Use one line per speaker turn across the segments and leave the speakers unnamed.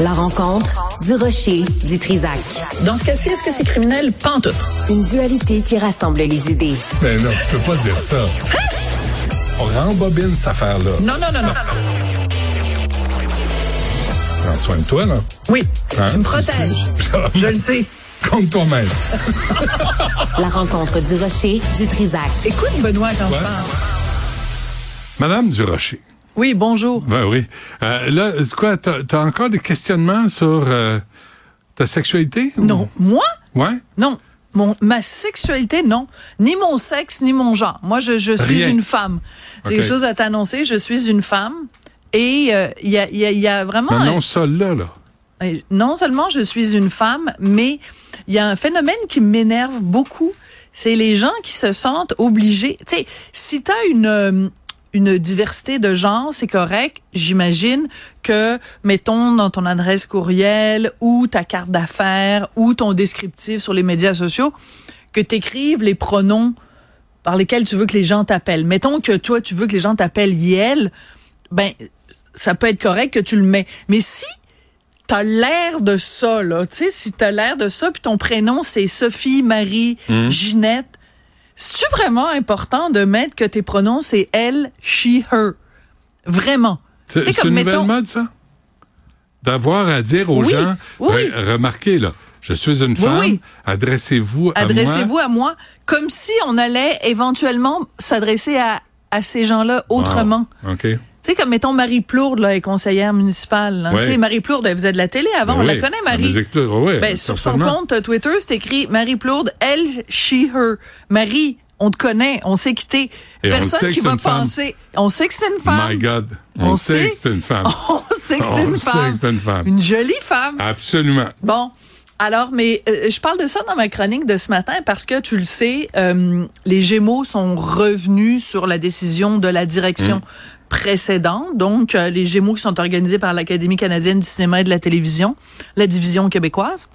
La rencontre du rocher du Trisac.
Dans ce cas-ci, est-ce que c'est criminel? Pantoute.
Une dualité qui rassemble les idées.
Mais non, tu peux pas dire ça. On rembobine cette affaire-là.
Non, non, non, non.
Prends soin de toi, là.
Oui,
Hein?
tu me protèges. Je le sais.
Compte toi-même.
La rencontre du rocher du Trisac.
Écoute, Benoît, quand
Ouais.
je parle.
Madame Durocher.
Oui, bonjour.
Ben oui. Euh, là, quoi, t'as as encore des questionnements sur euh, ta sexualité? ou-
Non, moi?
Ouais?
Non. Mon, ma sexualité, non. Ni mon sexe, ni mon genre. Moi, je, je suis
Rien.
une femme. J'ai
Ok.
quelque chose à t'annoncer. Je suis une femme. Et euh, il y, a, il y a- il y a vraiment...
Non,
un-
non, ça là, là.
Euh, non seulement je suis une femme, mais il y a un phénomène qui m'énerve beaucoup. C'est les gens qui se sentent obligés. Tu sais, si tu as une, euh, une diversité de genre, c'est correct. J'imagine que, mettons, dans ton adresse courriel ou ta carte d'affaires ou ton descriptif sur les médias sociaux, que tu écrives les pronoms par lesquels tu veux que les gens t'appellent. Mettons que toi, tu veux que les gens t'appellent Yel, ben, ça peut être correct que tu le mets. Mais si t'as l'air de ça, là. Tu sais, si t'as l'air de ça, puis ton prénom, c'est Sophie, Marie, Ginette, c'est vraiment important de mettre que tes pronoms, c'est elle, she, her? Vraiment.
C'est
comme,
une
mettons-
nouvelle mode, ça? D'avoir à dire aux
Oui,
gens,
oui.
re- remarquez, là, je suis une femme,
oui.
adressez-vous à moi.
Adressez-vous à moi comme si on allait éventuellement s'adresser à, à ces gens-là autrement.
Wow. OK.
Tu sais, comme mettons Marie Plourde, là, est conseillère municipale. là.
Ouais.
Tu sais, Marie Plourde, elle faisait de la télé avant,
Ben
on la connaît, Marie. Ben, sur son compte Twitter, c'est écrit Marie Plourde, elle, she, her. Marie, on te connaît, on sait qui t'es. Personne qui va
femme.
penser. On sait que c'est une femme.
My God. On,
On
sait,
sait-
que c'est une femme.
On sait que c'est
On
une
sait
femme.
que c'est une femme.
Une jolie femme.
Absolument.
Bon. Alors, mais euh, je parle de ça dans ma chronique de ce matin parce que tu le sais, euh, les Gémeaux sont revenus sur la décision de la direction Donc, euh, les Gémeaux qui sont organisés par l'Académie canadienne du cinéma et de la télévision, la division québécoise.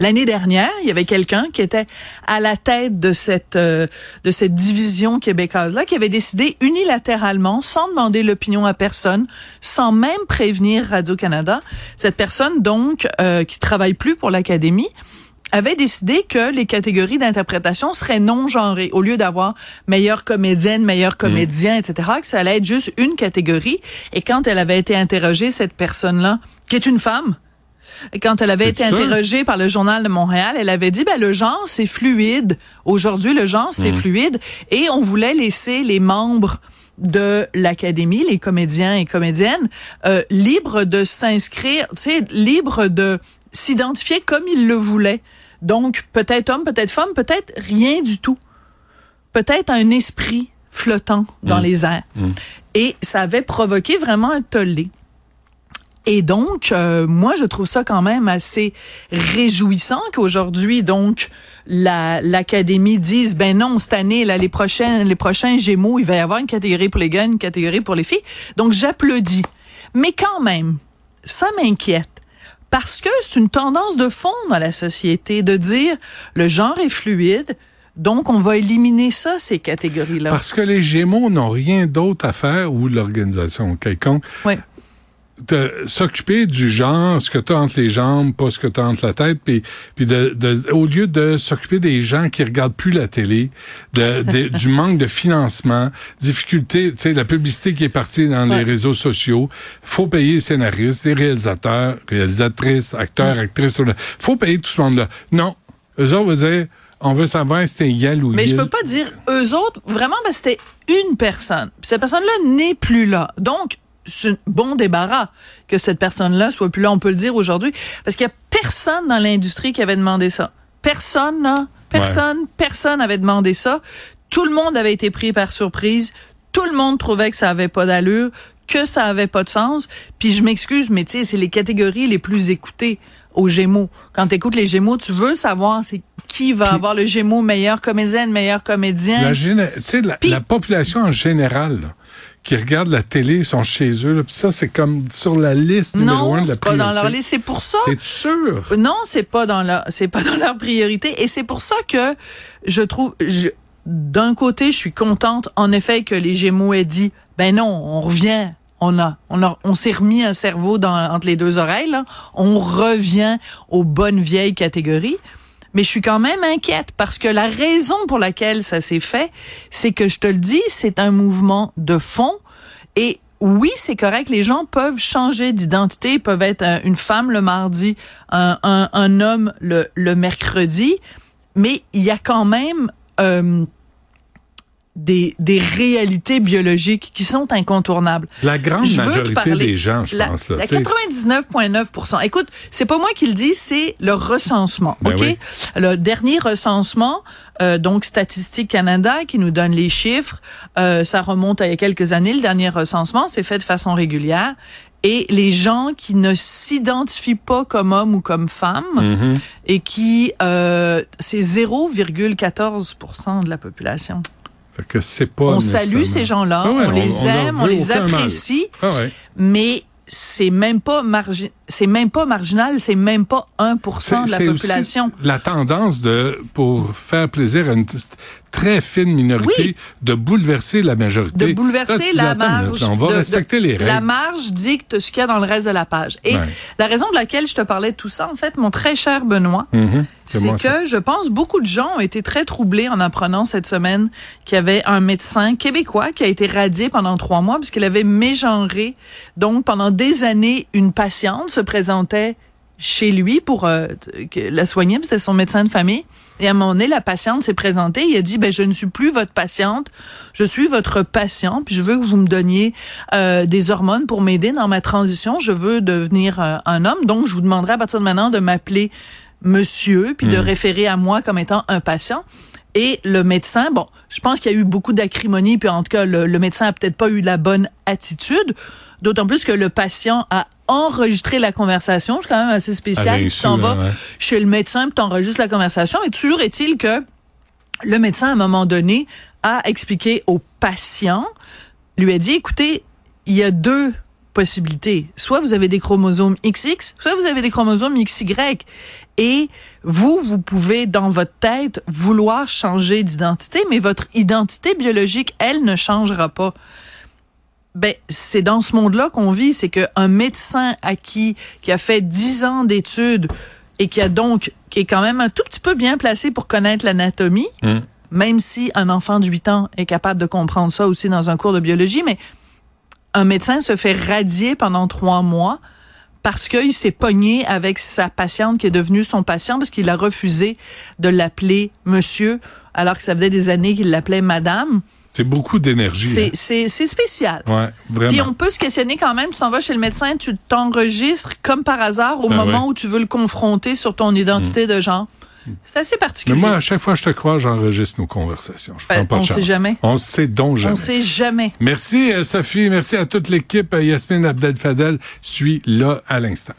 L'année dernière, il y avait quelqu'un qui était à la tête de cette euh, de cette division québécoise là qui avait décidé unilatéralement sans demander l'opinion à personne, sans même prévenir Radio Canada, cette personne donc euh, qui travaille plus pour l'académie avait décidé que les catégories d'interprétation seraient non genrées au lieu d'avoir meilleure comédienne, meilleur comédien, etc. Que ça allait être juste une catégorie. Et quand elle avait été interrogée, cette personne-là, qui est une femme, quand elle avait été interrogée par le journal de Montréal, elle avait dit ben le genre c'est fluide. Aujourd'hui le genre c'est fluide et on voulait laisser les membres de l'académie, les comédiens et comédiennes, euh, libres de s'inscrire, tu sais, libres de s'identifier comme ils le voulaient. Donc peut-être homme, peut-être femme, peut-être rien du tout. Peut-être un esprit flottant dans les airs. Et ça avait provoqué vraiment un tollé. Et donc, euh, moi, je trouve ça quand même assez réjouissant qu'aujourd'hui, donc, la l'académie dise, ben non, cette année, là, les prochains, les prochains Gémeaux, il va y avoir une catégorie pour les gars, une catégorie pour les filles. Donc, j'applaudis. Mais quand même, ça m'inquiète. Parce que c'est une tendance de fond dans la société de dire le genre est fluide, donc on va éliminer ça, ces catégories-là.
Parce que les Gémeaux n'ont rien d'autre à faire, ou l'organisation quelconque,
Ouais.
De s'occuper du genre, ce que tu as entre les jambes, pas ce que tu as entre la tête, puis, puis de, de- au lieu de s'occuper des gens qui regardent plus la télé, de, de- du manque de financement, difficulté, tu sais, la publicité qui est partie dans
Ouais.
les réseaux sociaux, faut payer les scénaristes, les réalisateurs, réalisatrices, acteurs, actrices, faut payer tout ce monde-là. Non, eux autres vont dire, on veut savoir si c'était Yel ou
Mais je peux pas dire eux autres, vraiment, que c'était une personne. Puis cette personne-là n'est plus là. Donc, bon débarras que cette personne-là soit plus là. On peut le dire aujourd'hui. Parce qu'il y a personne dans l'industrie qui avait demandé ça. Personne, là. Personne, personne avait demandé ça. Tout le monde avait été pris par surprise. Tout le monde trouvait que ça avait pas d'allure, que ça avait pas de sens. Puis je m'excuse, mais tu sais, c'est les catégories les plus écoutées aux Gémeaux. Quand tu écoutes les Gémeaux, tu veux savoir c'est qui va avoir le Gémeaux meilleur comédienne, meilleur comédien.
La, géné- tu sais, la, la population en général, là, qui regarde la télé, sont chez eux, là, puis ça, c'est comme sur la liste numéro un
non,
de la
c'est pas dans leur
priorité.
liste. C'est pour ça.
Es-tu sûr?
Non, c'est pas dans leur, c'est pas dans leur priorité. Et c'est pour ça que je trouve, d'un côté, je suis contente, en effet, que les Gémeaux aient dit, ben non, on revient, on a, on s'est remis un cerveau entre les deux oreilles. On revient aux bonnes vieilles catégories. Mais je suis quand même inquiète parce que la raison pour laquelle ça s'est fait, c'est que je te le dis, c'est un mouvement de fond. Et oui, c'est correct, les gens peuvent changer d'identité, peuvent être une femme le mardi, un, homme le, le mercredi, mais il y a quand même euh, des, des réalités biologiques qui sont incontournables.
La grande majorité des gens, je pense. Là,
la 99,9% Écoute, c'est pas moi qui le dis, c'est le recensement.
Ben
OK?
oui.
Le dernier recensement, euh, donc Statistique Canada, qui nous donne les chiffres, euh, ça remonte à il y a quelques années. Le dernier recensement, c'est fait de façon régulière. Et les gens qui ne s'identifient pas comme hommes ou comme femmes
Mhm.
et qui, euh, c'est 0,14% de la population.
Fait que c'est pas
On salue ces gens-là,
Ah ouais,
on, les aime, on les apprécie,
Ah ouais.
mais c'est même pas margi c'est même pas marginal, c'est même pas 1% de la population.
la tendance de, pour faire plaisir à une très fine minorité,
Oui.
de bouleverser la majorité.
de bouleverser
Là, dis,
la marge.
on va
de-
respecter
de-
les règles.
La marge dicte ce qu'il y a dans le reste de la page. Et
Ouais.
la raison de laquelle je te parlais de tout ça, en fait, mon très cher Benoît,
Mhm.
c'est que
ça.
je pense beaucoup de gens ont été très troublés en apprenant cette semaine qu'il y avait un médecin québécois qui a été radié pendant trois mois puisqu'il avait mégenré. Donc, pendant des années, une patiente se présentait chez lui pour euh, la soigner, c'était son médecin de famille. Et à un moment donné, la patiente s'est présentée. Il a dit, ben, je ne suis plus votre patiente, je suis votre patient, puis je veux que vous me donniez euh, des hormones pour m'aider dans ma transition. Je veux devenir euh, un homme, donc je vous demanderai à partir de maintenant de m'appeler monsieur, puis de référer à moi comme étant un patient. Et le médecin, bon, je pense qu'il y a eu beaucoup d'acrimonie, puis en tout cas, le, le médecin a peut-être pas eu la bonne attitude, d'autant plus que le patient a enregistré la conversation. C'est quand même assez spécial.
Ah,
Tu t'en vas
ouais.
chez le médecin, puis t'enregistres la conversation. Et toujours est-il que le médecin, à un moment donné, a expliqué au patient, lui a dit, écoutez, il y a deux possibilités. Soit vous avez des chromosomes XX, soit vous avez des chromosomes XY. Et vous, vous pouvez, dans votre tête, vouloir changer d'identité, mais votre identité biologique, elle, ne changera pas. Ben, c'est dans ce monde-là qu'on vit, c'est qu'un médecin à qui, a fait 10 ans d'études et qui a donc, qui est quand même un tout petit peu bien placé pour connaître l'anatomie,
Mm.
même si un enfant de 8 ans est capable de comprendre ça aussi dans un cours de biologie, mais un médecin se fait radier pendant trois mois parce qu'il s'est pogné avec sa patiente qui est devenue son patient parce qu'il a refusé de l'appeler monsieur alors que ça faisait des années qu'il l'appelait madame.
C'est beaucoup d'énergie.
C'est,
hein.
c'est, spécial.
Ouais, vraiment.
Puis on peut se questionner quand même, tu t'en vas chez le médecin, tu t'enregistres comme par hasard au
Ah
moment
ouais.
où tu veux le confronter sur ton identité de genre. C'est assez
Mais
particulier.
moi, à chaque fois que je te crois, j'enregistre nos conversations. Je
Ben,
prends pas
on
de
sait
chance.
jamais.
On sait donc jamais.
On sait jamais.
Merci, euh, Sophie. Merci à toute l'équipe. Euh, Yasmine Abdel-Fadel suit là à l'instant.